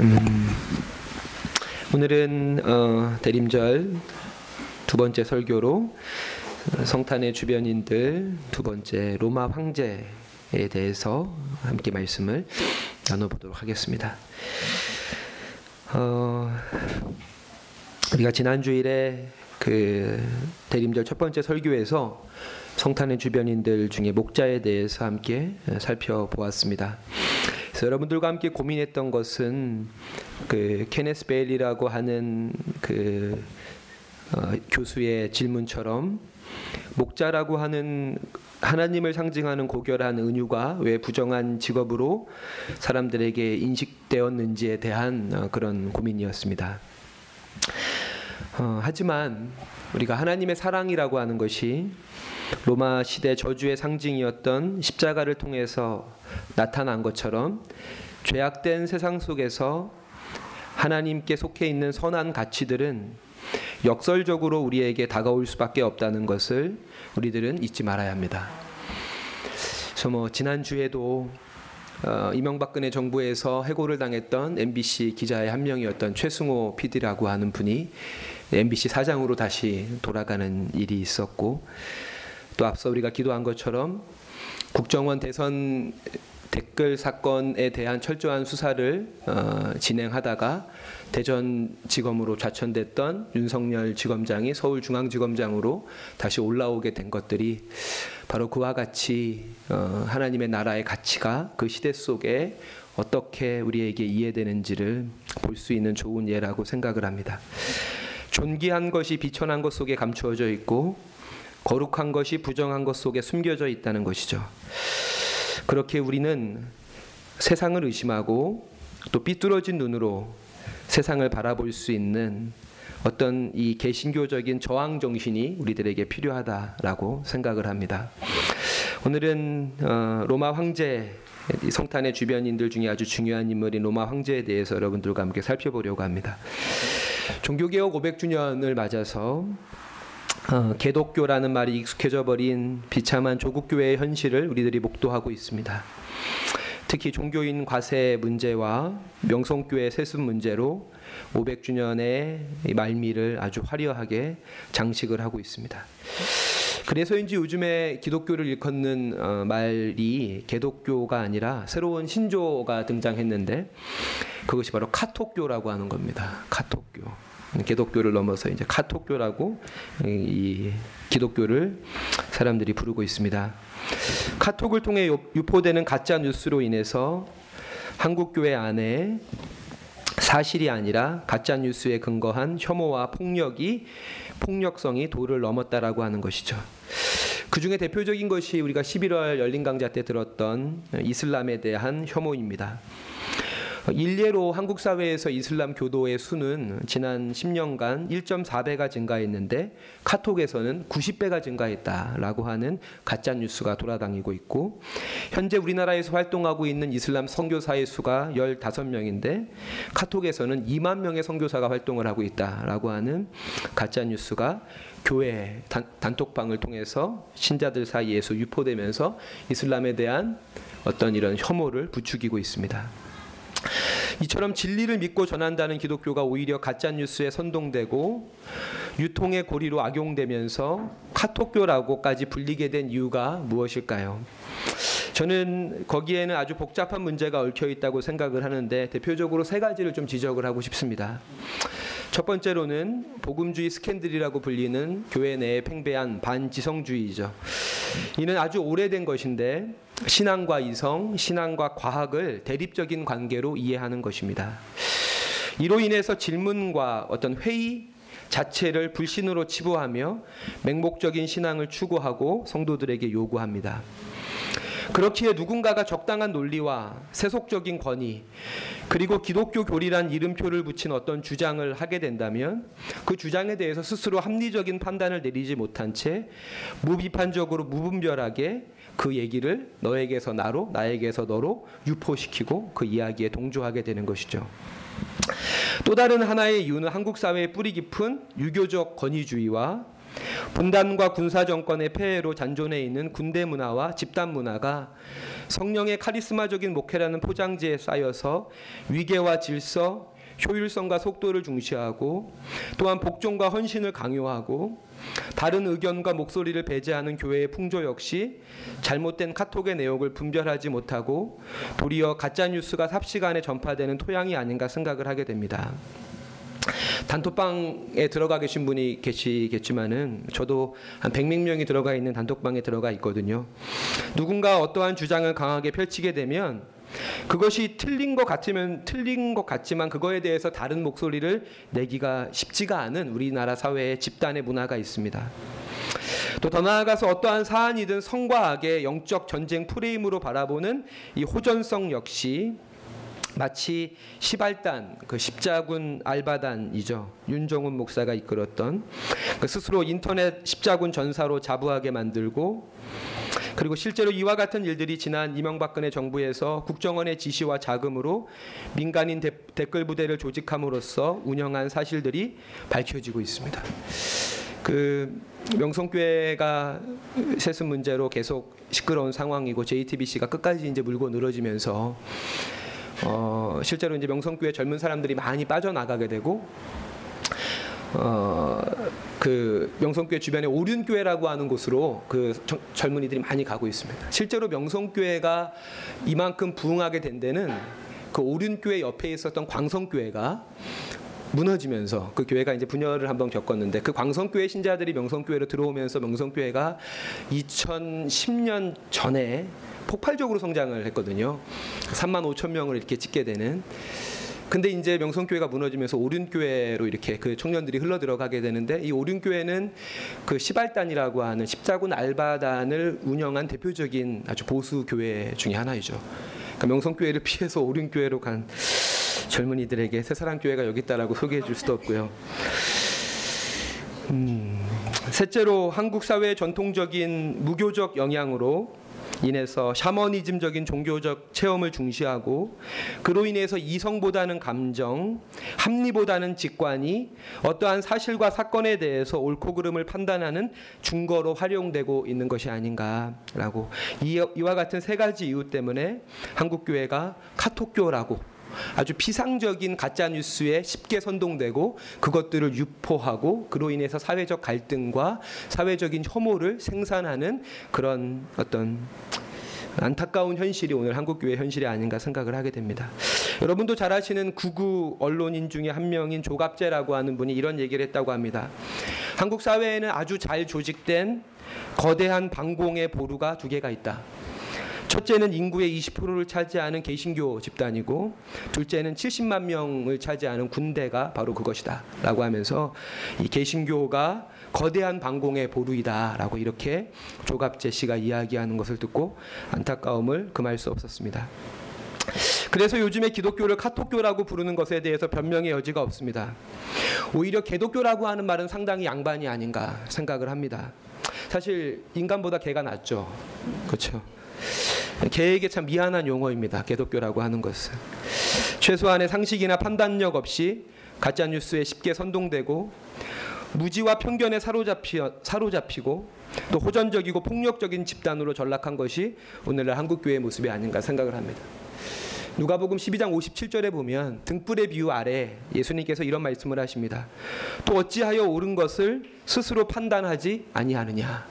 음, 오늘은 어, 대림절 두 번째 설교로 성탄의 주변인들 두 번째 로마 황제에 대해서 함께 말씀을 나눠보도록 하겠습니다. 어, 우리가 지난 주일에 그 대림절 첫 번째 설교에서 성탄의 주변인들 중에 목자에 대해서 함께 살펴보았습니다. 그래서 여러분들과 함께 고민했던 것은 그 케네스 베일이라고 하는 그 어, 교수의 질문처럼 목자라고 하는 하나님을 상징하는 고결한 은유가 왜 부정한 직업으로 사람들에게 인식되었는지에 대한 어, 그런 고민이었습니다. 어, 하지만 우리가 하나님의 사랑이라고 하는 것이 로마 시대 저주의 상징이었던 십자가를 통해서 나타난 것처럼 죄악된 세상 속에서 하나님께 속해 있는 선한 가치들은 역설적으로 우리에게 다가올 수밖에 없다는 것을 우리들은 잊지 말아야 합니다. 그래서 뭐 지난 주에도 어, 이명박근혜 정부에서 해고를 당했던 MBC 기자의 한 명이었던 최승호 PD라고 하는 분이 MBC 사장으로 다시 돌아가는 일이 있었고 또 앞서 우리가 기도한 것처럼 국정원 대선 댓글 사건에 대한 철저한 수사를 어, 진행하다가 대전지검으로 좌천됐던 윤석열 지검장이 서울중앙지검장으로 다시 올라오게 된 것들이 바로 그와 같이 어, 하나님의 나라의 가치가 그 시대 속에 어떻게 우리에게 이해되는지를 볼 수 있는 좋은 예라고 생각을 합니다. 존귀한 것이 비천한 것 속에 감추어져 있고 거룩한 것이 부정한 것 속에 숨겨져 있다는 것이죠. 그렇게 우리는 세상을 의심하고 또 삐뚤어진 눈으로 세상을 바라볼 수 있는 어떤 이 개신교적인 저항 정신이 우리들에게 필요하다라고 생각을 합니다. 오늘은 어, 로마 황제 성탄의 주변인들 중에 아주 중요한 인물인 로마 황제에 대해서 여러분들과 함께 살펴보려고 합니다. 종교개혁 500주년을 맞아서 어, 개독교라는 말이 익숙해져 버린 비참한 조국 교회의 현실을 우리들이 목도하고 있습니다. 특히 종교인 과세 문제와 명성교회 세습 문제로 500주년의 말미를 아주 화려하게 장식을 하고 있습니다. 그래서인지 요즘에 기독교를 일컫는 어, 말이 개독교가 아니라 새로운 신조가 등장했는데 그것이 바로 카톡교라고 하는 겁니다. 카톡교. 기독교를 넘어서 이제 카톡교라고 이 기독교를 사람들이 부르고 있습니다. 카톡을 통해 유포되는 가짜 뉴스로 인해서 한국 교회 안에 사실이 아니라 가짜 뉴스에 근거한 혐오와 폭력이 폭력성이 도를 넘었다라고 하는 것이죠. 그 중에 대표적인 것이 우리가 11월 열린 강좌 때 들었던 이슬람에 대한 혐오입니다. 일례로 한국 사회에서 이슬람 교도의 수는 지난 10년간 1.4배가 증가했는데 카톡에서는 90배가 증가했다라고 하는 가짜 뉴스가 돌아다니고 있고 현재 우리나라에서 활동하고 있는 이슬람 선교사의 수가 15명인데 카톡에서는 2만 명의 선교사가 활동을 하고 있다라고 하는 가짜 뉴스가 교회 단, 단톡방을 통해서 신자들 사이에서 유포되면서 이슬람에 대한 어떤 이런 혐오를 부추기고 있습니다. 이처럼 진리를 믿고 전한다는 기독교가 오히려 가짜 뉴스에 선동되고 유통의 고리로 악용되면서 카톡교라고까지 불리게 된 이유가 무엇일까요? 저는 거기에는 아주 복잡한 문제가 얽혀 있다고 생각을 하는데 대표적으로 세 가지를 좀 지적을 하고 싶습니다. 첫 번째로는 복음주의 스캔들이라고 불리는 교회 내에 팽배한 반지성주의죠. 이는 아주 오래된 것인데 신앙과 이성, 신앙과 과학을 대립적인 관계로 이해하는 것입니다. 이로 인해서 질문과 어떤 회의 자체를 불신으로 치부하며 맹목적인 신앙을 추구하고 성도들에게 요구합니다. 그렇기에 누군가가 적당한 논리와 세속적인 권위 그리고 기독교 교리란 이름표를 붙인 어떤 주장을 하게 된다면 그 주장에 대해서 스스로 합리적인 판단을 내리지 못한 채 무비판적으로 무분별하게 그 얘기를 너에게서 나로 나에게서 너로 유포시키고 그 이야기에 동조하게 되는 것이죠. 또 다른 하나의 이유는 한국 사회의 뿌리 깊은 유교적 권위주의와 분단과 군사 정권의 폐해로 잔존해 있는 군대 문화와 집단 문화가 성령의 카리스마적인 목회라는 포장지에 쌓여서 위계와 질서, 효율성과 속도를 중시하고 또한 복종과 헌신을 강요하고 다른 의견과 목소리를 배제하는 교회의 풍조 역시 잘못된 카톡의 내용을 분별하지 못하고 도리어 가짜 뉴스가 삽시간에 전파되는 토양이 아닌가 생각을 하게 됩니다. 단톡방에 들어가 계신 분이 계시겠지만은 저도 한 100명 명이 들어가 있는 단톡방에 들어가 있거든요. 누군가 어떠한 주장을 강하게 펼치게 되면 그것이 틀린 것 같으면 틀린 것 같지만 그거에 대해서 다른 목소리를 내기가 쉽지가 않은 우리나라 사회의 집단의 문화가 있습니다. 또 더 나아가서 어떠한 사안이든 성과 악의 영적 전쟁 프레임으로 바라보는 이 호전성 역시 마치 시발단 그 십자군 알바단이죠 윤종훈 목사가 이끌었던 그 스스로 인터넷 십자군 전사로 자부하게 만들고 그리고 실제로 이와 같은 일들이 지난 이명박근혜 정부에서 국정원의 지시와 자금으로 민간인 대, 댓글 부대를 조직함으로써 운영한 사실들이 밝혀지고 있습니다. 그 명성교회가 세습 문제로 계속 시끄러운 상황이고 JTBC가 끝까지 이제 물고 늘어지면서 어, 실제로 이제 명성교회 젊은 사람들이 많이 빠져나가게 되고 어, 그 명성교회 주변에 오륜교회라고 하는 곳으로 그 저, 젊은이들이 많이 가고 있습니다. 실제로 명성교회가 이만큼 부흥하게 된 데는 그 오륜교회 옆에 있었던 광성교회가 무너지면서 그 교회가 이제 분열을 한번 겪었는데 그 광성교회 신자들이 명성교회로 들어오면서 명성교회가 2010년 전에 폭발적으로 성장을 했거든요. 3만 5천 명을 이렇게 찍게 되는 근데 이제 명성교회가 무너지면서 오륜교회로 이렇게 그 청년들이 흘러 들어가게 되는데 이 오륜교회는 그 시발단이라고 하는 십자군 알바단을 운영한 대표적인 아주 보수 교회 중에 하나이죠. 그러니까 명성교회를 피해서 오륜교회로 간 젊은이들에게 새사랑 교회가 여기 있다라고 소개해 줄 수도 없고요. 음, 셋째로 한국 사회의 전통적인 무교적 영향으로 인해서 샤머니즘적인 종교적 체험을 중시하고 그로 인해서 이성보다는 감정, 합리보다는 직관이 어떠한 사실과 사건에 대해서 옳고 그름을 판단하는 증거로 활용되고 있는 것이 아닌가라고. 이와 같은 세 가지 이유 때문에 한국 교회가 카톡교라고 아주 피상적인 가짜 뉴스에 쉽게 선동되고 그것들을 유포하고 그로 인해서 사회적 갈등과 사회적인 혐오를 생산하는 그런 어떤 안타까운 현실이 오늘 한국 교회 현실이 아닌가 생각을 하게 됩니다. 여러분도 잘 아시는 구구 언론인 중에 한 명인 조갑재라고 하는 분이 이런 얘기를 했다고 합니다. 한국 사회에는 아주 잘 조직된 거대한 방공의 보루가 두 개가 있다. 첫째는 인구의 20%를 차지하는 개신교 집단이고 둘째는 70만 명을 차지하는 군대가 바로 그것이다라고 하면서 이 개신교가 거대한 방공의 보루이다라고 이렇게 조갑재 씨가 이야기하는 것을 듣고 안타까움을 금할 수 없었습니다. 그래서 요즘에 기독교를 카톡교라고 부르는 것에 대해서 변명의 여지가 없습니다. 오히려 개독교라고 하는 말은 상당히 양반이 아닌가 생각을 합니다. 사실 인간보다 개가 낫죠. 그렇죠. 개에게 참 미안한 용어입니다. 개독교라고 하는 것은 최소한의 상식이나 판단력 없이 가짜 뉴스에 쉽게 선동되고 무지와 편견에 사로잡히, 사로잡히고 또 호전적이고 폭력적인 집단으로 전락한 것이 오늘날 한국 교회의 모습이 아닌가 생각을 합니다. 누가복음 12장 57절에 보면 등불의 비유 아래 예수님께서 이런 말씀을 하십니다. 또 어찌하여 옳은 것을 스스로 판단하지 아니하느냐?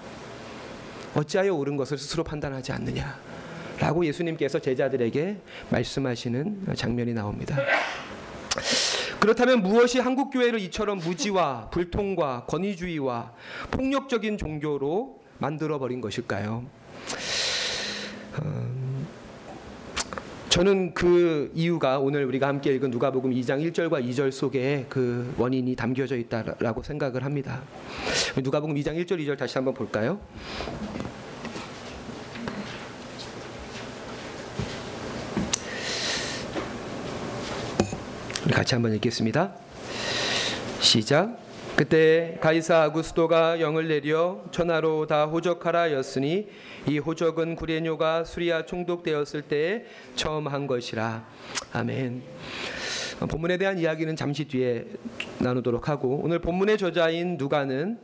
어찌하여 옳은 것을 스스로 판단하지 않느냐? 라고 예수님께서 제자들에게 말씀하시는 장면이 나옵니다. 그렇다면 무엇이 한국 교회를 이처럼 무지와 불통과 권위주의와 폭력적인 종교로 만들어 버린 것일까요? 음, 저는 그 이유가 오늘 우리가 함께 읽은 누가복음 2장 1절과 2절 속에 그 원인이 담겨져 있다라고 생각을 합니다. 누가복음 2장 1절 2절 다시 한번 볼까요? 같이 한번 읽겠습니다. 시작. 그때 가이사 아구스도가 영을 내려 천하로 다 호적하라였으니 이 호적은 구레뇨가 수리아 총독되었을 때에 처음 한 것이라. 아멘. 본문에 대한 이야기는 잠시 뒤에 나누도록 하고 오늘 본문의 저자인 누가는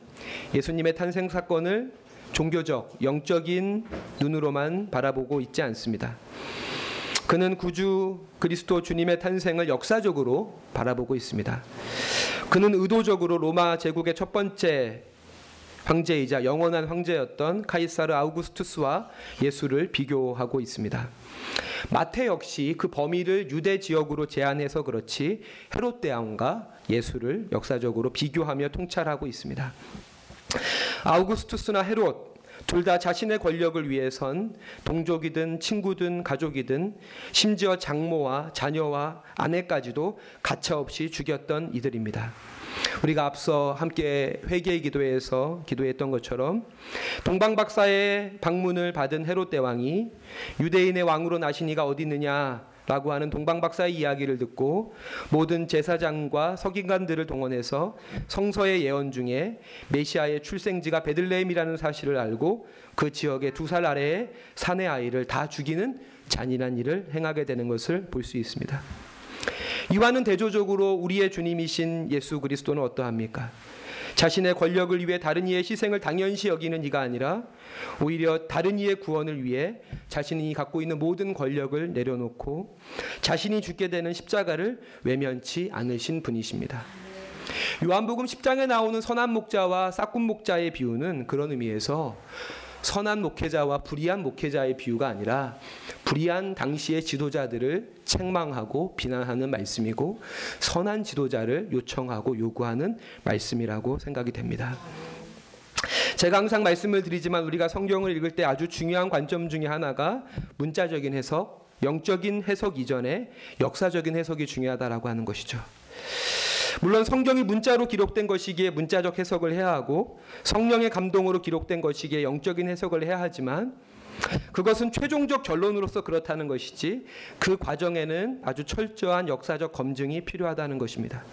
예수님의 탄생 사건을 종교적, 영적인 눈으로만 바라보고 있지 않습니다. 그는 구주 그리스도 주님의 탄생을 역사적으로 바라보고 있습니다. 그는 의도적으로 로마 제국의 첫 번째 황제이자 영원한 황제였던 카이사르 아우구스투스와 예수를 비교하고 있습니다. 마태 역시 그 범위를 유대 지역으로 제한해서 그렇지 헤롯 대왕과 예수를 역사적으로 비교하며 통찰하고 있습니다. 아우구스투스나 헤롯 둘 다 자신의 권력을 위해선 동족이든 친구든 가족이든 심지어 장모와 자녀와 아내까지도 가차없이 죽였던 이들입니다. 우리가 앞서 함께 회개 기도에서 기도했던 것처럼 동방 박사의 방문을 받은 헤롯 대왕이 유대인의 왕으로 나시니가 어디 있느냐 라고 하는 동방 박사의 이야기를 듣고 모든 제사장과 석인관들을 동원해서 성서의 예언 중에 메시아의 출생지가 베들레헴이라는 사실을 알고 그 지역의 두 살 아래의 사내 아이를 다 죽이는 잔인한 일을 행하게 되는 것을 볼 수 있습니다. 이와는 대조적으로 우리의 주님이신 예수 그리스도는 어떠합니까? 자신의 권력을 위해 다른 이의 희생을 당연시 여기는 이가 아니라 오히려 다른 이의 구원을 위해 자신이 갖고 있는 모든 권력을 내려놓고 자신이 죽게 되는 십자가를 외면치 않으신 분이십니다. 요한복음 10장에 나오는 선한 목자와 싹군 목자의 비유는 그런 의미에서 선한 목회자와 불의한 목회자의 비유가 아니라 불의한 당시의 지도자들을 책망하고 비난하는 말씀이고 선한 지도자를 요청하고 요구하는 말씀이라고 생각이 됩니다. 제가 항상 말씀을 드리지만 우리가 성경을 읽을 때 아주 중요한 관점 중에 하나가 문자적인 해석, 영적인 해석 이전에 역사적인 해석이 중요하다라고 하는 것이죠. 물론 성경이 문자로 기록된 것이기에 문자적 해석을 해야 하고 성령의 감동으로 기록된 것이기에 영적인 해석을 해야 하지만 그것은 최종적 결론으로서 그렇다는 것이지 그 과정에는 아주 철저한 역사적 검증이 필요하다는 것입니다.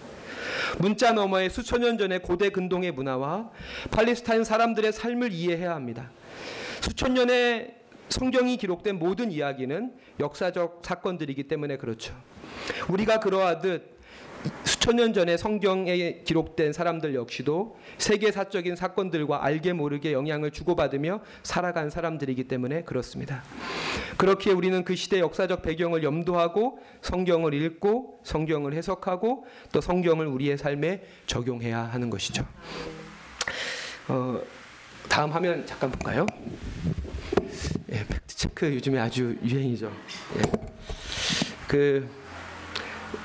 문자 너머의 수천 년 전의 고대 근동의 문화와 팔레스타인 사람들의 삶을 이해해야 합니다. 수천 년의 성경이 기록된 모든 이야기는 역사적 사건들이기 때문에 그렇죠. 우리가 그러하듯 수천 년 전에 성경에 기록된 사람들 역시도 세계사적인 사건들과 알게 모르게 영향을 주고받으며 살아간 사람들이기 때문에 그렇습니다. 그렇기에 우리는 그 시대 역사적 배경을 염두하고 성경을 읽고 성경을 해석하고 또 성경을 우리의 삶에 적용해야 하는 것이죠. 어, 다음 화면 잠깐 볼까요? 예, fact check 요즘에 아주 유행이죠. 예. 그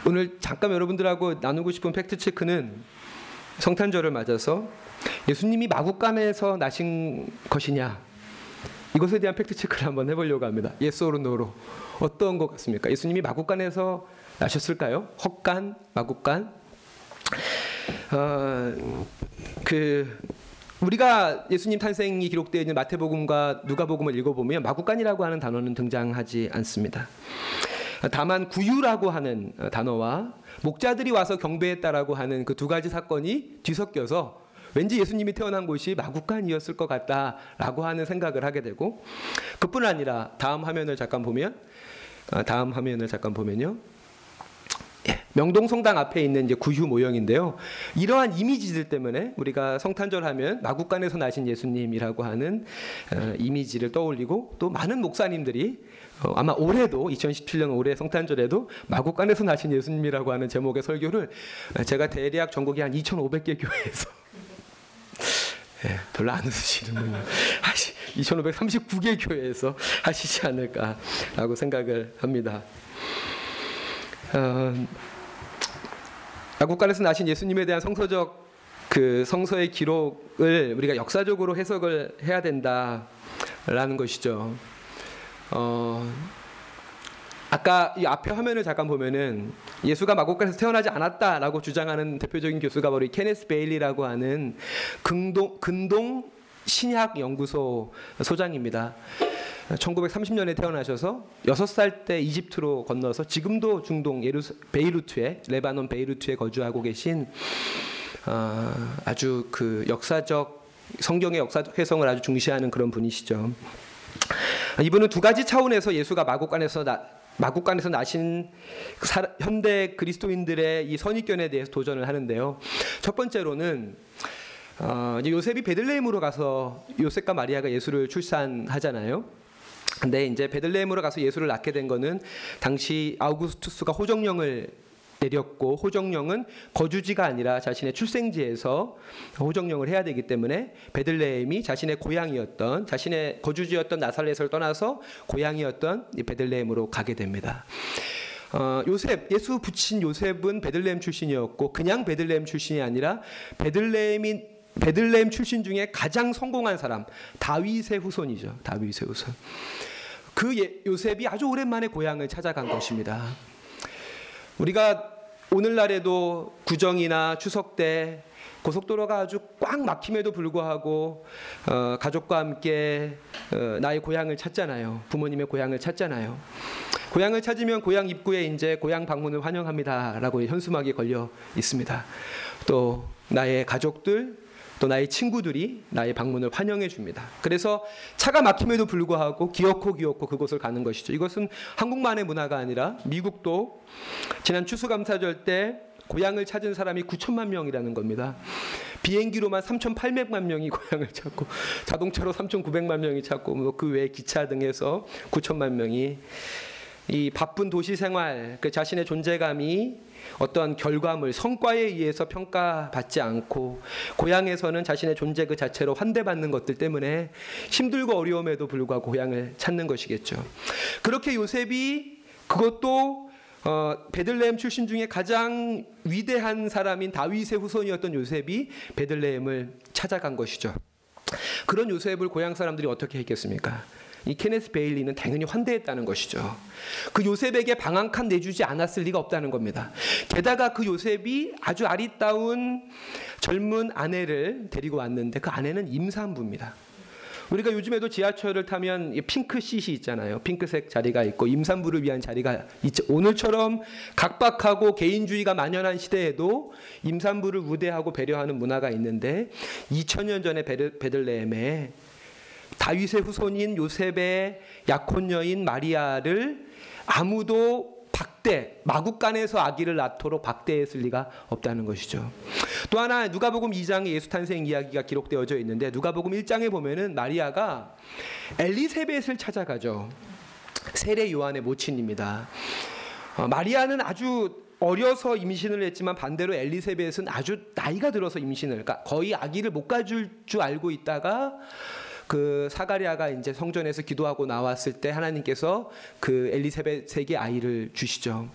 오늘 잠깐 여러분들하고 나누고 싶은 fact check는 성탄절을 맞아서 예수님이 마구간에서 나신 것이냐 이것에 대한 fact check를 한번 해보려고 합니다. yes or no로 어떤 것 같습니까? 예수님이 마구간에서 나셨을까요? 헛간, 마구간. 어, 그 우리가 예수님 탄생이 기록되어 있는 마태복음과 누가복음을 읽어보면 마구간이라고 하는 단어는 등장하지 않습니다. 다만 구유라고 하는 단어와 목자들이 와서 경배했다라고 하는 그 두 가지 사건이 뒤섞여서 왠지 예수님이 태어난 곳이 마국간이었을 것 같다라고 하는 생각을 하게 되고 그뿐 아니라 다음 화면을 잠깐 보면 아, 다음 화면을 잠깐 보면요. 예, 명동성당 앞에 있는 이제 구유 모형인데요. 이러한 이미지들 때문에 우리가 성탄절 하면 마국간에서 나신 예수님이라고 하는 어, 이미지를 떠올리고 또 많은 목사님들이 어, 아마 올해도 2017년 올해 성탄절에도 마곡간에서 나신 예수님이라고 하는 제목의 설교를 제가 대략 전국에 한 2,500개 교회에서 예, 별로 안 웃으시는군요. 하시 2,539개 교회에서 하시지 않을까라고 생각을 합니다. 어, 마곡간에서 나신 예수님에 대한 성서적 그 성서의 기록을 우리가 역사적으로 해석을 해야 된다라는 것이죠. 어, 아까 이 앞에 화면을 잠깐 보면은 예수가 마곡간에서 태어나지 않았다라고 주장하는 대표적인 교수가 바로 케네스 베일리라고 하는 근동, 근동 신약 연구소 소장입니다. 1930년에 태어나셔서 6살 때 이집트로 건너서 지금도 중동 예루사, 베이루트에 레바논 베이루트에 거주하고 계신 어, 아주 그 역사적 성경의 역사적 해석을 아주 중시하는 그런 분이시죠. 이분은 두 가지 차원에서 예수가 마곡간에서 나, 마국간에서 나신 현대 그리스도인들의 이 선입견에 대해서 도전을 하는데요. 첫 번째로는 어, 요셉이 베들레헴으로 가서 요셉과 마리아가 예수를 출산하잖아요. 근데 이제 베들레헴으로 가서 예수를 낳게 된 거는 당시 아우구스투스가 호정령을 내렸고 호정령은 거주지가 아니라 자신의 출생지에서 호정령을 해야 되기 때문에 베들레헴이 자신의 고향이었던 자신의 거주지였던 나살렛을 떠나서 고향이었던 이 베들레헴으로 가게 됩니다. 어, 요셉 예수 붙인 요셉은 베들레헴 출신이었고 그냥 베들레헴 출신이 아니라 베들레헴이 베들레헴 출신 중에 가장 성공한 사람 다윗의 후손이죠. 다윗의 후손. 그 예, 요셉이 아주 오랜만에 고향을 찾아간 것입니다. 우리가 오늘날에도 구정이나 추석 때 고속도로가 아주 꽉 막힘에도 불구하고 어, 가족과 함께 어, 나의 고향을 찾잖아요. 부모님의 고향을 찾잖아요. 고향을 찾으면 고향 입구에 이제 고향 방문을 환영합니다라고 현수막이 걸려 있습니다. 또 나의 가족들 또 나의 친구들이 나의 방문을 환영해 줍니다. 그래서 차가 막힘에도 불구하고 기어코 기어코 그곳을 가는 것이죠. 이것은 한국만의 문화가 아니라 미국도 지난 추수감사절 때 고향을 찾은 사람이 9천만 명이라는 겁니다. 비행기로만 3,800만 명이 고향을 찾고 자동차로 3,900만 명이 찾고 뭐 그 외 기차 등에서 9천만 명이 이 바쁜 도시 생활, 그 자신의 존재감이 어떠한 결과물, 성과에 의해서 평가받지 않고 고향에서는 자신의 존재 그 자체로 환대받는 것들 때문에 힘들고 어려움에도 불구하고 고향을 찾는 것이겠죠. 그렇게 요셉이 그것도 어, 베들레헴 출신 중에 가장 위대한 사람인 다윗의 후손이었던 요셉이 베들레헴을 찾아간 것이죠. 그런 요셉을 고향 사람들이 어떻게 했겠습니까? 이 케네스 베일리는 당연히 환대했다는 것이죠. 그 요셉에게 방한칸 내주지 않았을 리가 없다는 겁니다. 게다가 그 요셉이 아주 아리따운 젊은 아내를 데리고 왔는데 그 아내는 임산부입니다. 우리가 요즘에도 지하철을 타면 핑크 씰이 있잖아요. 핑크색 자리가 있고 임산부를 위한 자리가 있죠. 오늘처럼 각박하고 개인주의가 만연한 시대에도 임산부를 우대하고 배려하는 문화가 있는데 2000년 전에 베들레헴에 다윗의 후손인 요셉의 약혼 여인 마리아를 아무도 박대 마국간에서 아기를 낳도록 박대했을 리가 없다는 것이죠. 또 하나 누가복음 2장에 예수 탄생 이야기가 기록되어져 있는데 누가복음 1장에 보면은 마리아가 엘리세벳을 찾아가죠. 세례 요한의 모친입니다. 어, 마리아는 아주 어려서 임신을 했지만 반대로 엘리세벳은 아주 나이가 들어서 임신을 그러니까 거의 아기를 못 가질 줄 알고 있다가 그 사가리아가 이제 성전에서 기도하고 나왔을 때 하나님께서 그 엘리세벳에게 아이를 주시죠.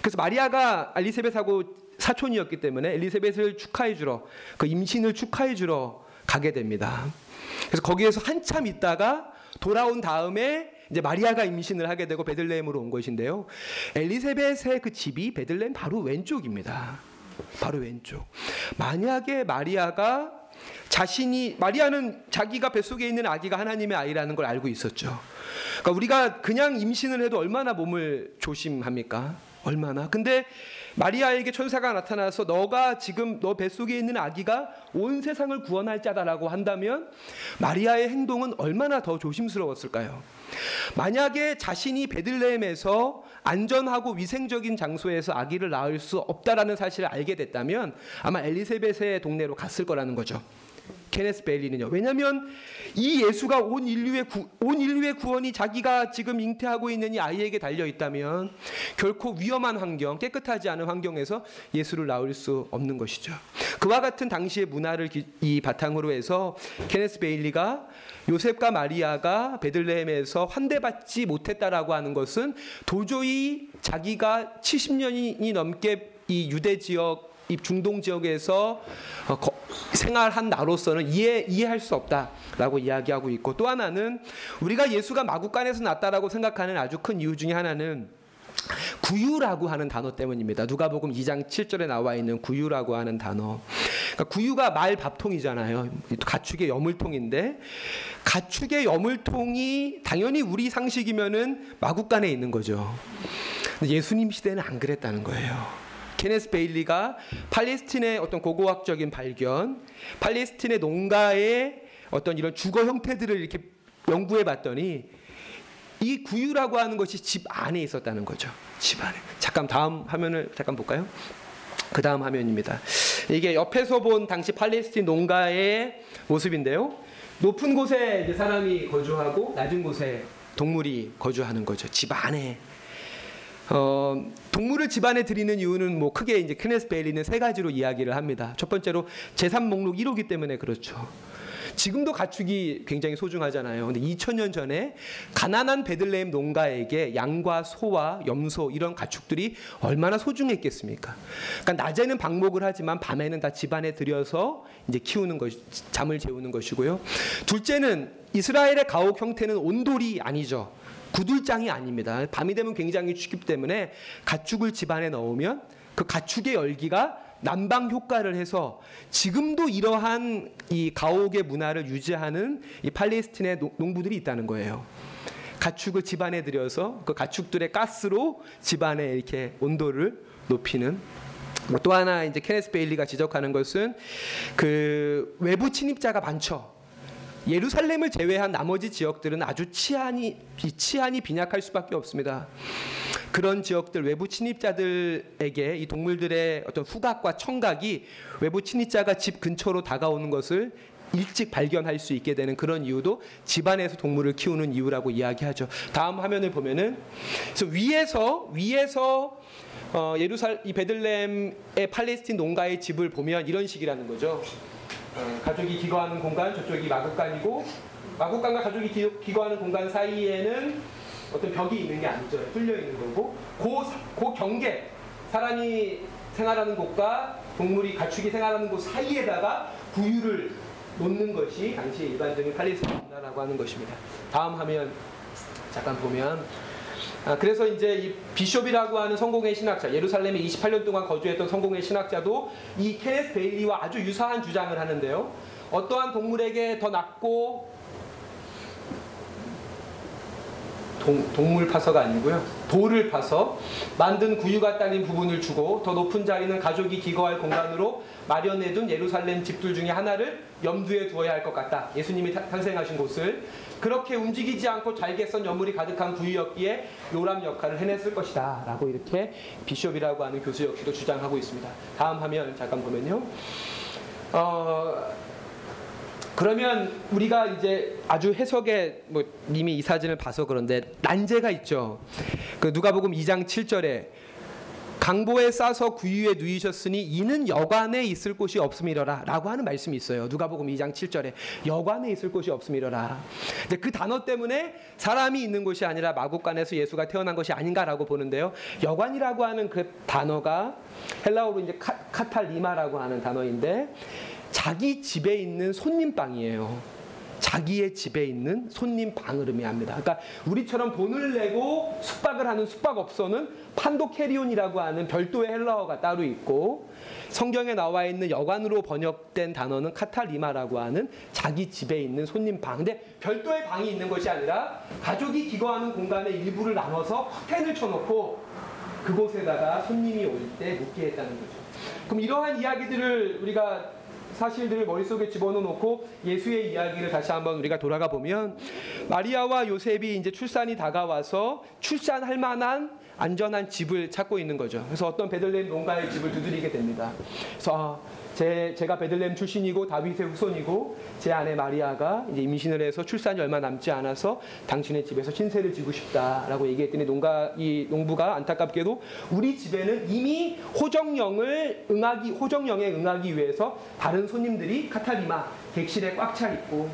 그래서 마리아가 엘리세벳하고 사촌이었기 때문에 엘리세벳을 축하해 주러 그 임신을 축하해 주러 가게 됩니다. 그래서 거기에서 한참 있다가 돌아온 다음에 이제 마리아가 임신을 하게 되고 베들레헴으로 온 것인데요. 엘리세벳의 그 집이 베들레헴 바로 왼쪽입니다. 바로 왼쪽. 만약에 마리아가 자신이 마리아는 자기가 뱃속에 있는 아기가 하나님의 아이라는 걸 알고 있었죠. 그러니까 우리가 그냥 임신을 해도 얼마나 몸을 조심합니까? 얼마나? 근데 마리아에게 천사가 나타나서 너가 지금 너 뱃속에 있는 아기가 온 세상을 구원할 자다라고 한다면 마리아의 행동은 얼마나 더 조심스러웠을까요? 만약에 자신이 베들레헴에서 안전하고 위생적인 장소에서 아기를 낳을 수 없다라는 사실을 알게 됐다면 아마 엘리세벳의 동네로 갔을 거라는 거죠. 케네스 베일리는요. 왜냐하면 이 예수가 온 인류의 구, 온 인류의 구원이 자기가 지금 잉태하고 있는 이 아이에게 달려 있다면 결코 위험한 환경, 깨끗하지 않은 환경에서 예수를 낳을 수 없는 것이죠. 그와 같은 당시의 문화를 기, 이 바탕으로 해서 케네스 베일리가 요셉과 마리아가 베들레헴에서 환대받지 못했다라고 하는 것은 도저히 자기가 70년이 넘게 이 유대 지역 이 중동 지역에서 어, 생활한 나로서는 이해 이해할 수 없다라고 이야기하고 있고 또 하나는 우리가 예수가 마구간에서 났다라고 생각하는 아주 큰 이유 중에 하나는 구유라고 하는 단어 때문입니다. 누가복음 2장 7절에 나와 있는 구유라고 하는 단어. 그러니까 구유가 말 밥통이잖아요. 가축의 여물통인데 가축의 여물통이 당연히 우리 상식이면은 마구간에 있는 거죠. 예수님 시대는 안 그랬다는 거예요. 케네스 베일리가 팔레스틴의 어떤 고고학적인 발견, 팔레스틴의 농가의 어떤 이런 주거 형태들을 이렇게 연구해 봤더니 이 구유라고 하는 것이 집 안에 있었다는 거죠. 집 안에. 잠깐 다음 화면을 잠깐 볼까요? 그 다음 화면입니다. 이게 옆에서 본 당시 팔레스틴 농가의 모습인데요. 높은 곳에 이제 사람이 거주하고 낮은 곳에 동물이 거주하는 거죠. 집 안에. 어, 동물을 집안에 들이는 이유는 뭐 크게 이제 케네스 베일리는 세 가지로 이야기를 합니다. 첫 번째로 재산 목록 1호기 때문에 그렇죠. 지금도 가축이 굉장히 소중하잖아요. 근데 2000년 전에 가난한 베들레헴 농가에게 양과 소와 염소 이런 가축들이 얼마나 소중했겠습니까? 그러니까 낮에는 방목을 하지만 밤에는 다 집안에 들여서 이제 키우는 것, 잠을 재우는 것이고요. 둘째는 이스라엘의 가옥 형태는 온돌이 아니죠. 구들장이 아닙니다. 밤이 되면 굉장히 춥기 때문에 가축을 집안에 넣으면 그 가축의 열기가 난방 효과를 해서 지금도 이러한 이 가옥의 문화를 유지하는 이 팔레스틴의 농- 농부들이 있다는 거예요. 가축을 집안에 들여서 그 가축들의 가스로 집안에 이렇게 온도를 높이는 뭐또 하나 이제 케네스 베일리가 지적하는 것은 그 외부 침입자가 많죠. 예루살렘을 제외한 나머지 지역들은 아주 치안이 이 치안이 빈약할 수밖에 없습니다. 그런 지역들 외부 침입자들에게 이 동물들의 어떤 후각과 청각이 외부 침입자가 집 근처로 다가오는 것을 일찍 발견할 수 있게 되는 그런 이유도 집안에서 동물을 키우는 이유라고 이야기하죠. 다음 화면을 보면은 그래서 위에서 위에서 어, 예루살 이 베들레헴의 팔레스틴 농가의 집을 보면 이런 식이라는 거죠. 어, 가족이 기거하는 공간 저쪽이 마국간이고 마국간과 가족이 기, 기거하는 공간 사이에는 어떤 벽이 있는 게 아니죠 뚫려 있는 거고 그, 사- 그 경계 사람이 생활하는 곳과 동물이 가축이 생활하는 곳 사이에다가 구유를 놓는 것이 당시 일반적인 팔레스타인 문화라고 하는 것입니다. 다음 화면 잠깐 보면 아, 그래서 이제 이 비숍이라고 하는 성공의 신학자, 예루살렘에 28년 동안 거주했던 성공의 신학자도 이 케네스 베일리와 아주 유사한 주장을 하는데요. 어떠한 동물에게 더 낫고 동, 동물 파서가 아니고요. 돌을 파서 만든 구유가 딸린 부분을 주고 더 높은 자리는 가족이 기거할 공간으로 마련해둔 예루살렘 집들 중에 하나를 염두에 두어야 할 것 같다. 예수님이 타- 탄생하신 곳을 그렇게 움직이지 않고 잘게 썬 여물이 가득한 구유였기에 요람 역할을 해냈을 것이다. 라고 이렇게 비숍이라고 하는 교수 역시도 주장하고 있습니다. 다음 화면 잠깐 보면요. 어, 그러면 우리가 이제 아주 해석에 뭐 이미 이 사진을 봐서 그런데 난제가 있죠. 그 누가복음 2장 7절에 강보에 싸서 구유에 누이셨으니 이는 여관에 있을 곳이 없음이러라 라고 하는 말씀이 있어요. 누가복음 2장 7절에 여관에 있을 곳이 없음이러라. 근데 그 단어 때문에 사람이 있는 곳이 아니라 마국간에서 예수가 태어난 것이 아닌가라고 보는데요. 여관이라고 하는 그 단어가 헬라어로 이제 카, 카탈리마라고 하는 단어인데 자기 집에 있는 손님방이에요. 자기의 집에 있는 손님 방을 의미합니다. 그러니까 우리처럼 돈을 내고 숙박을 하는 숙박업소는 판도케리온이라고 하는 별도의 헬라어가 따로 있고 성경에 나와 있는 여관으로 번역된 단어는 카탈리마라고 하는 자기 집에 있는 손님 방. 근데 별도의 방이 있는 것이 아니라 가족이 기거하는 공간의 일부를 나눠서 커튼을 쳐놓고 그곳에다가 손님이 올 때 묵게 했다는 거죠. 그럼 이러한 이야기들을 우리가 사실들을 머릿속에 집어넣고 예수의 이야기를 다시 한번 우리가 돌아가 보면 마리아와 요셉이 이제 출산이 다가와서 출산할 만한 안전한 집을 찾고 있는 거죠. 그래서 어떤 베들레헴 농가의 집을 두드리게 됩니다. 그래서 아, 제, 제가 베들레헴 출신이고 다윗의 후손이고 제 아내 마리아가 이제 임신을 해서 출산이 얼마 남지 않아서 당신의 집에서 신세를 지고 싶다라고 얘기했더니 농가 이 농부가 안타깝게도 우리 집에는 이미 호정령을 응하기 호정령에 응하기 위해서 다른 손님들이 카탈리마 객실에 꽉 차 있고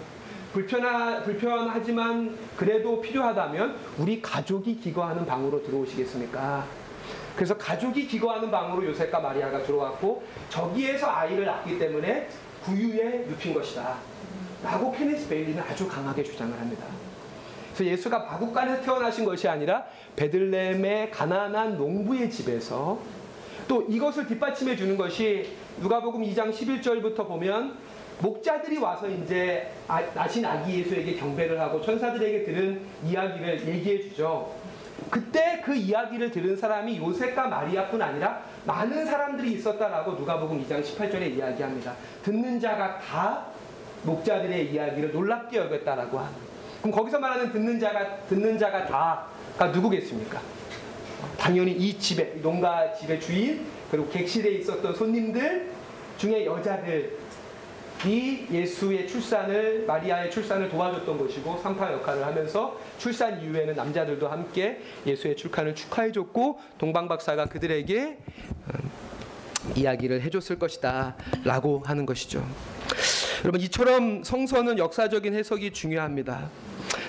불편하, 불편하지만 그래도 필요하다면 우리 가족이 기거하는 방으로 들어오시겠습니까? 그래서 가족이 기거하는 방으로 요셉과 마리아가 들어왔고 저기에서 아이를 낳기 때문에 구유에 눕힌 것이다. 라고 케네스 베일리는 아주 강하게 주장을 합니다. 그래서 예수가 마국간에서 태어나신 것이 아니라 베들레헴의 가난한 농부의 집에서 또 이것을 뒷받침해 주는 것이 누가복음 2장 11절부터 보면 목자들이 와서 이제 아, 나신 아기 예수에게 경배를 하고 천사들에게 들은 이야기를 얘기해 주죠. 그때 그 이야기를 들은 사람이 요셉과 마리아뿐 아니라 많은 사람들이 있었다라고 누가복음 2장 18절에 이야기합니다. 듣는 자가 다 목자들의 이야기를 놀랍게 여겼다라고 하는. 그럼 거기서 말하는 듣는 자가 듣는 자가 다가 누구겠습니까? 당연히 이 집에 이 농가 집의 주인 그리고 객실에 있었던 손님들 중에 여자들 이 예수의 출산을 마리아의 출산을 도와줬던 것이고 산파 역할을 하면서 출산 이후에는 남자들도 함께 예수의 출산을 축하해줬고 동방 박사가 그들에게 음, 이야기를 해줬을 것이다라고 하는 것이죠. 여러분 이처럼 성서는 역사적인 해석이 중요합니다.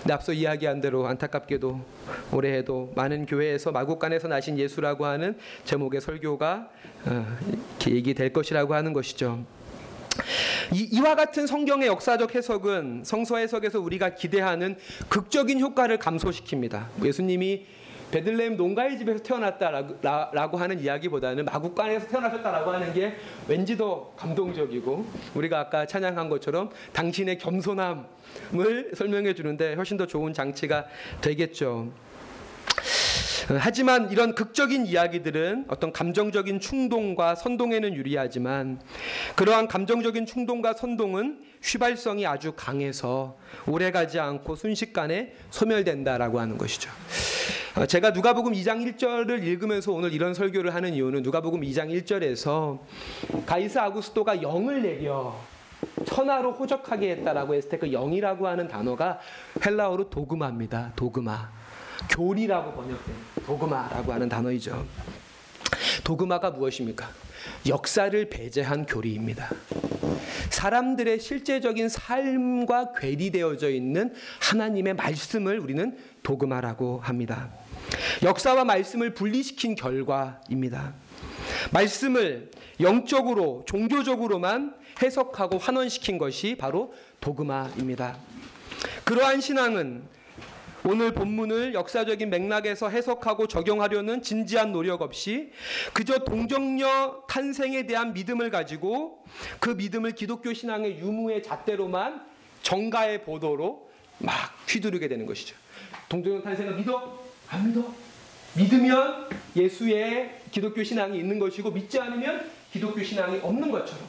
근데 앞서 이야기한 대로 안타깝게도 올해에도 많은 교회에서 마국간에서 나신 예수라고 하는 제목의 설교가 어, 이렇게 얘기될 것이라고 하는 것이죠. 이, 와 같은 성경의 역사적 해석은 성서 해석에서 우리가 기대하는 극적인 효과를 감소시킵니다. 예수님이 베들레헴 농가의 집에서 태어났다라고 하는 이야기보다는 마국간에서 태어나셨다라고 하는 게 왠지 더 감동적이고 우리가 아까 찬양한 것처럼 당신의 겸손함을 설명해 주는데 훨씬 더 좋은 장치가 되겠죠. 하지만 이런 극적인 이야기들은 어떤 감정적인 충동과 선동에는 유리하지만 그러한 감정적인 충동과 선동은 휘발성이 아주 강해서 오래가지 않고 순식간에 소멸된다라고 하는 것이죠. 어, 제가 누가복음 2장 1절을 읽으면서 오늘 이런 설교를 하는 이유는 누가복음 2장 1절에서 가이스 아구스토가 영을 내려 천하로 호적하게 했다라고 했을 때 그 영이라고 하는 단어가 헬라어로 도그마입니다. 도그마. 교리라고 번역된 도그마라고 하는 단어이죠. 도그마가 무엇입니까? 역사를 배제한 교리입니다. 사람들의 실제적인 삶과 괴리되어져 있는 하나님의 말씀을 우리는 도그마라고 합니다. 역사와 말씀을 분리시킨 결과입니다. 말씀을 영적으로 종교적으로만 해석하고 환원시킨 것이 바로 도그마입니다. 그러한 신앙은 오늘 본문을 역사적인 맥락에서 해석하고 적용하려는 진지한 노력 없이 그저 동정녀 탄생에 대한 믿음을 가지고 그 믿음을 기독교 신앙의 유무의 잣대로만 정가의 보도로 막 휘두르게 되는 것이죠. 동정녀 탄생을 믿어? 안 믿어? 믿으면 예수의 기독교 신앙이 있는 것이고 믿지 않으면 기독교 신앙이 없는 것처럼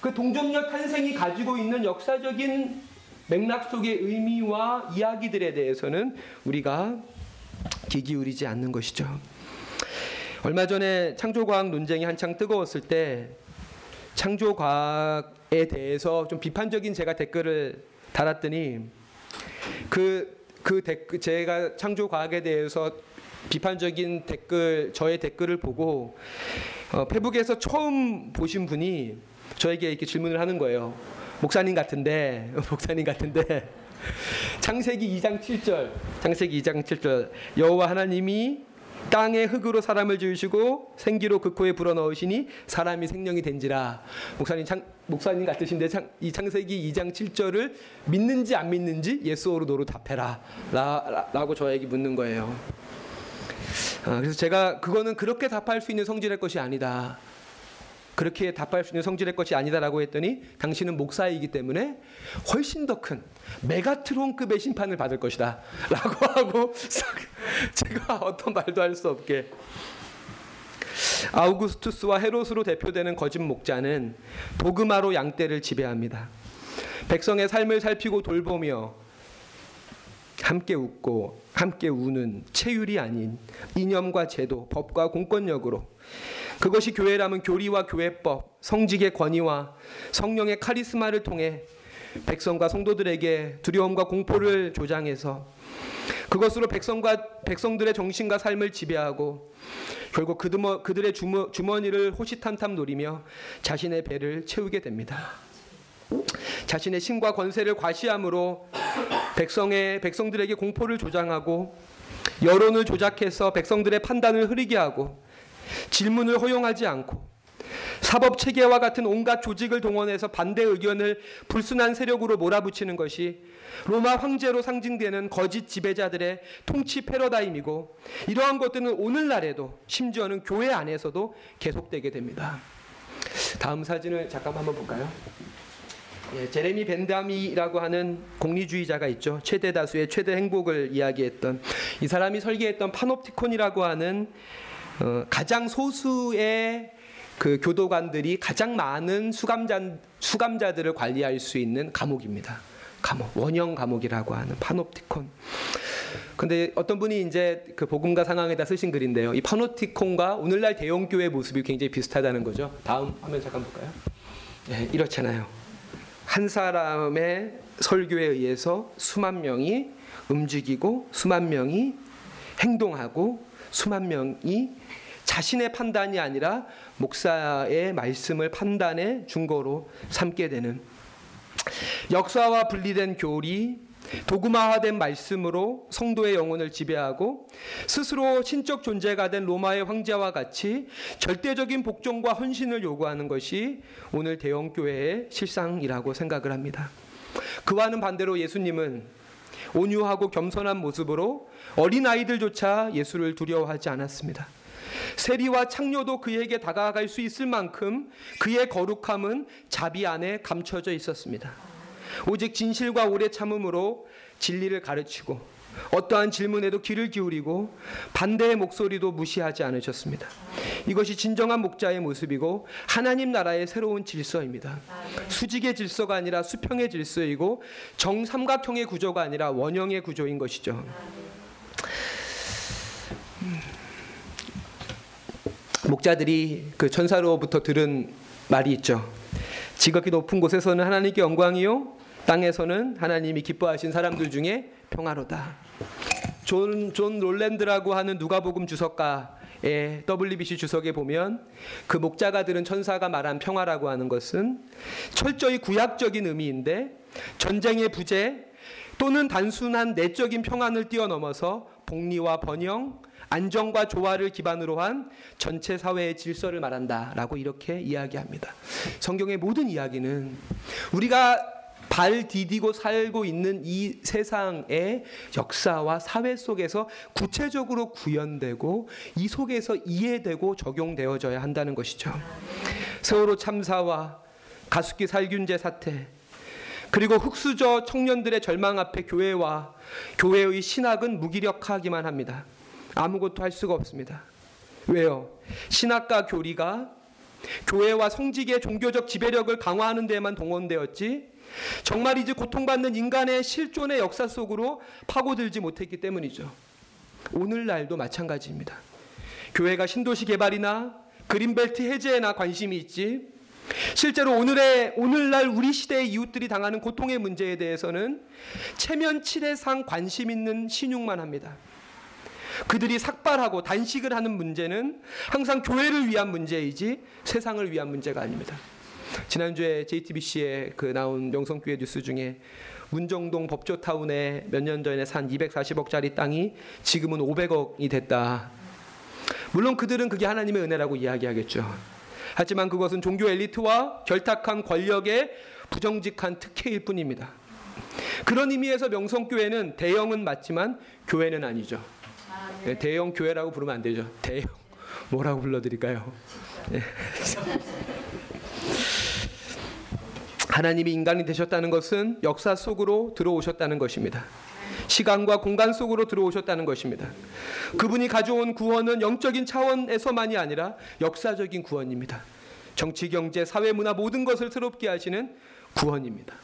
그 동정녀 탄생이 가지고 있는 역사적인 맥락 속의 의미와 이야기들에 대해서는 우리가 귀 기울이지 않는 것이죠. 얼마 전에 창조과학 논쟁이 한창 뜨거웠을 때 창조과학에 대해서 좀 비판적인 제가 댓글을 달았더니 그, 그 댓글, 제가 창조과학에 대해서 비판적인 댓글, 저의 댓글을 보고 어, 페북에서 처음 보신 분이 저에게 이렇게 질문을 하는 거예요. 목사님 같은데 목사님 같은데. 창세기 2장 7절 창세기 2장 7절. 여호와 하나님이 땅의 흙으로 사람을 지으시고 생기로 그 코에 불어넣으시니 사람이 생명이 된지라. 목사님 창, 목사님 같으신데 창, 이 창세기 2장 7절을 믿는지 안 믿는지 예스오로 노로 답해라. 라, 라 고 저에게 묻는 거예요. 아, 그래서 제가 그거는 그렇게 답할 수 있는 성질의 것이 아니다 그렇게 답할 수 있는 성질의 것이 아니다라고 했더니 당신은 목사이기 때문에 훨씬 더 큰 메가트론급의 심판을 받을 것이다. 라고 하고 제가 어떤 말도 할 수 없게 아우구스투스와 헤롯으로 대표되는 거짓 목자는 도그마로 양떼를 지배합니다. 백성의 삶을 살피고 돌보며 함께 웃고 함께 우는 체율이 아닌 이념과 제도, 법과 공권력으로 그것이 교회라면 교리와 교회법, 성직의 권위와 성령의 카리스마를 통해 백성과 성도들에게 두려움과 공포를 조장해서 그것으로 백성과 백성들의 정신과 삶을 지배하고 결국 그드머, 그들의 주머, 주머니를 호시탐탐 노리며 자신의 배를 채우게 됩니다. 자신의 신과 권세를 과시함으로 백성의 백성들에게 공포를 조장하고 여론을 조작해서 백성들의 판단을 흐리게 하고 질문을 허용하지 않고 사법 체계와 같은 온갖 조직을 동원해서 반대 의견을 불순한 세력으로 몰아붙이는 것이 로마 황제로 상징되는 거짓 지배자들의 통치 패러다임이고 이러한 것들은 오늘날에도 심지어는 교회 안에서도 계속되게 됩니다. 다음 사진을 잠깐 한번 볼까요? 예, 제레미 벤다미라고 하는 공리주의자가 있죠. 최대 다수의 최대 행복을 이야기했던 이 사람이 설계했던 파놉티콘이라고 하는 어, 가장 소수의 그 교도관들이 가장 많은 수감자 수감자들을 관리할 수 있는 감옥입니다. 감옥 원형 감옥이라고 하는 파놉티콘. 근데 어떤 분이 이제 그 복음가 상황에다 쓰신 글인데요. 이 파노티콘과 오늘날 대형 교회 모습이 굉장히 비슷하다는 거죠. 다음 화면 잠깐 볼까요? 예, 이렇잖아요. 한 사람의 설교에 의해서 수만 명이 움직이고 수만 명이 행동하고 수만 명이 자신의 판단이 아니라 목사의 말씀을 판단의 중거로 삼게 되는 역사와 분리된 교리 도구마화된 말씀으로 성도의 영혼을 지배하고 스스로 신적 존재가 된 로마의 황제와 같이 절대적인 복종과 헌신을 요구하는 것이 오늘 대형 교회의 실상이라고 생각을 합니다. 그와는 반대로 예수님은 온유하고 겸손한 모습으로 어린 아이들조차 예수를 두려워하지 않았습니다. 세리와 창녀도 그에게 다가갈 수 있을 만큼 그의 거룩함은 자비 안에 감춰져 있었습니다. 오직 진실과 오래 참음으로 진리를 가르치고 어떠한 질문에도 귀를 기울이고 반대의 목소리도 무시하지 않으셨습니다. 이것이 진정한 목자의 모습이고 하나님 나라의 새로운 질서입니다. 수직의 질서가 아니라 수평의 질서이고 정삼각형의 구조가 아니라 원형의 구조인 것이죠. 목자들이 그 천사로부터 들은 말이 있죠. 지극히 높은 곳에서는 하나님께 영광이요 땅에서는 하나님이 기뻐하신 사람들 중에 평화로다. 존, 존 놀랜드라고 하는 누가복음 주석가의 WBC 주석에 보면 그 목자가 들은 천사가 말한 평화라고 하는 것은 철저히 구약적인 의미인데 전쟁의 부재 또는 단순한 내적인 평안을 뛰어넘어서 복리와 번영, 안정과 조화를 기반으로 한 전체 사회의 질서를 말한다라고 이렇게 이야기합니다. 성경의 모든 이야기는 우리가 발 디디고 살고 있는 이 세상의 역사와 사회 속에서 구체적으로 구현되고 이 속에서 이해되고 적용되어져야 한다는 것이죠. 세월호 참사와 가습기 살균제 사태 그리고 흑수저 청년들의 절망 앞에 교회와 교회의 신학은 무기력하기만 합니다. 아무것도 할 수가 없습니다. 왜요? 신학과 교리가 교회와 성직의 종교적 지배력을 강화하는 데만 동원되었지 정말이지 고통받는 인간의 실존의 역사 속으로 파고들지 못했기 때문이죠. 오늘날도 마찬가지입니다. 교회가 신도시 개발이나 그린벨트 해제에나 관심이 있지 실제로 오늘의 오늘날 우리 시대의 이웃들이 당하는 고통의 문제에 대해서는 체면 칠해상 관심 있는 신용만 합니다. 그들이 삭발하고 단식을 하는 문제는 항상 교회를 위한 문제이지 세상을 위한 문제가 아닙니다. 지난주에 JTBC에 그 나온 명성교회 뉴스 중에 문정동 법조타운에 몇 년 전에 산 240억짜리 땅이 지금은 500억이 됐다. 물론 그들은 그게 하나님의 은혜라고 이야기하겠죠. 하지만 그것은 종교 엘리트와 결탁한 권력의 부정직한 특혜일 뿐입니다. 그런 의미에서 명성교회는 대형은 맞지만 교회는 아니죠. 네, 대형 교회라고 부르면 안 되죠. 대형 뭐라고 불러드릴까요? 네. 하나님이 인간이 되셨다는 것은 역사 속으로 들어오셨다는 것입니다. 시간과 공간 속으로 들어오셨다는 것입니다. 그분이 가져온 구원은 영적인 차원에서만이 아니라 역사적인 구원입니다. 정치, 경제, 사회, 문화 모든 것을 새롭게 하시는 구원입니다.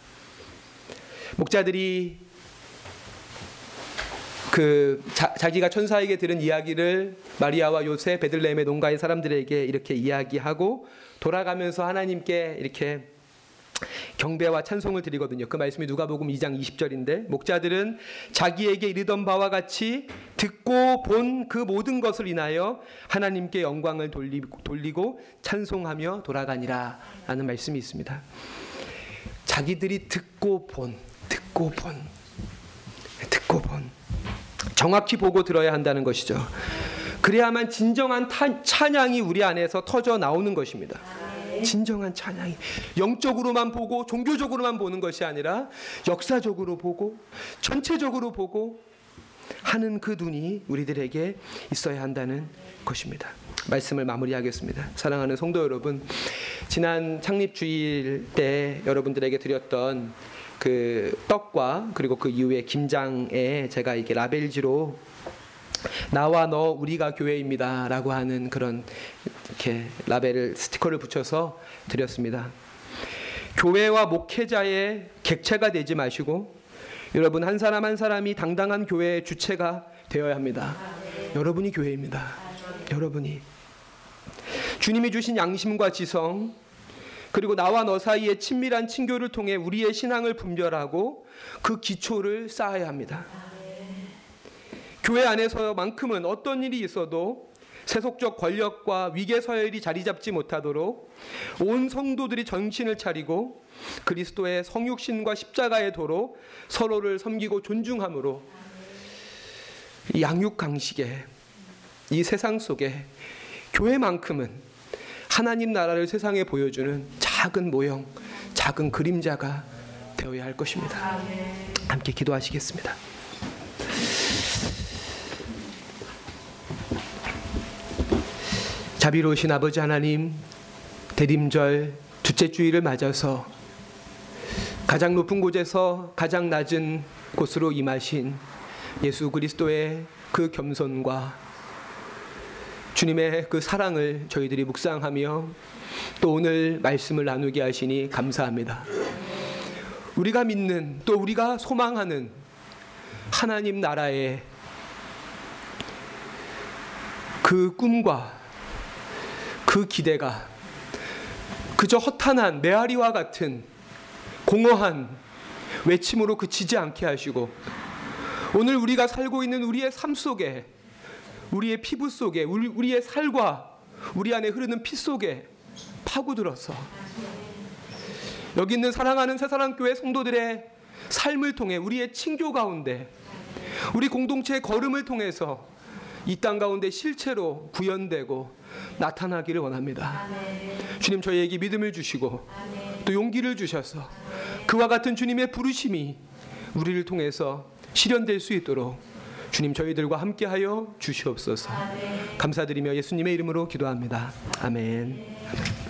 목자들이 그 자, 기가 천사에게 들은 이야기를 마리아와 요셉, 베들레헴의 농가의 사람들에게 이렇게 이야기하고 돌아가면서 하나님께 이렇게 경배와 찬송을 드리거든요. 그 말씀이 누가복음 2장 20절인데 목자들은 자기에게 이르던 바와 같이 듣고 본 그 모든 것을 인하여 하나님께 영광을 돌리고, 찬송하며 돌아가니라 라는 말씀이 있습니다. 자기들이 듣고 본 듣고 본 듣고 본 정확히 보고 들어야 한다는 것이죠. 그래야만 진정한 찬양이 우리 안에서 터져 나오는 것입니다. 진정한 찬양이 영적으로만 보고 종교적으로만 보는 것이 아니라 역사적으로 보고 전체적으로 보고 하는 그 눈이 우리들에게 있어야 한다는 것입니다. 말씀을 마무리하겠습니다. 사랑하는 성도 여러분, 지난 창립 주일 때 여러분들에게 드렸던 그 떡과 그리고 그 이후에 김장에 제가 이게 라벨지로 나와 너 우리가 교회입니다라고 하는 그런 이렇게 라벨을 스티커를 붙여서 드렸습니다. 교회와 목회자의 객체가 되지 마시고 여러분 한 사람 한 사람이 당당한 교회의 주체가 되어야 합니다. 여러분이 교회입니다. 여러분이 주님이 주신 양심과 지성 그리고 나와 너 사이의 친밀한 친교를 통해 우리의 신앙을 분별하고 그 기초를 쌓아야 합니다. 교회 안에서만큼은 어떤 일이 있어도 세속적 권력과 위계 서열이 자리 잡지 못하도록 온 성도들이 정신을 차리고 그리스도의 성육신과 십자가의 도로 서로를 섬기고 존중함으로 이 양육 강식에 이 세상 속에 교회만큼은 하나님 나라를 세상에 보여주는 작은 모형, 작은 그림자가 되어야 할 것입니다. 함께 기도하시겠습니다. 자비로우신 아버지 하나님, 대림절 둘째 주일을 맞아서 가장 높은 곳에서 가장 낮은 곳으로 임하신 예수 그리스도의 그 겸손과 주님의 그 사랑을 저희들이 묵상하며 또 오늘 말씀을 나누게 하시니 감사합니다. 우리가 믿는 또 우리가 소망하는 하나님 나라의 그 꿈과 그 기대가 그저 허탄한 메아리와 같은 공허한 외침으로 그치지 않게 하시고 오늘 우리가 살고 있는 우리의 삶 속에 우리의 피부 속에 우리, 우리의 살과 우리 안에 흐르는 피 속에 파고들어서 여기 있는 사랑하는 새사랑교회 성도들의 삶을 통해 우리의 친교 가운데 우리 공동체의 걸음을 통해서 이 땅 가운데 실체로 구현되고 나타나기를 원합니다. 주님 저희에게 믿음을 주시고 또 용기를 주셔서 그와 같은 주님의 부르심이 우리를 통해서 실현될 수 있도록 주님 저희들과 함께하여 주시옵소서. 감사드리며 예수님의 이름으로 기도합니다. 아멘.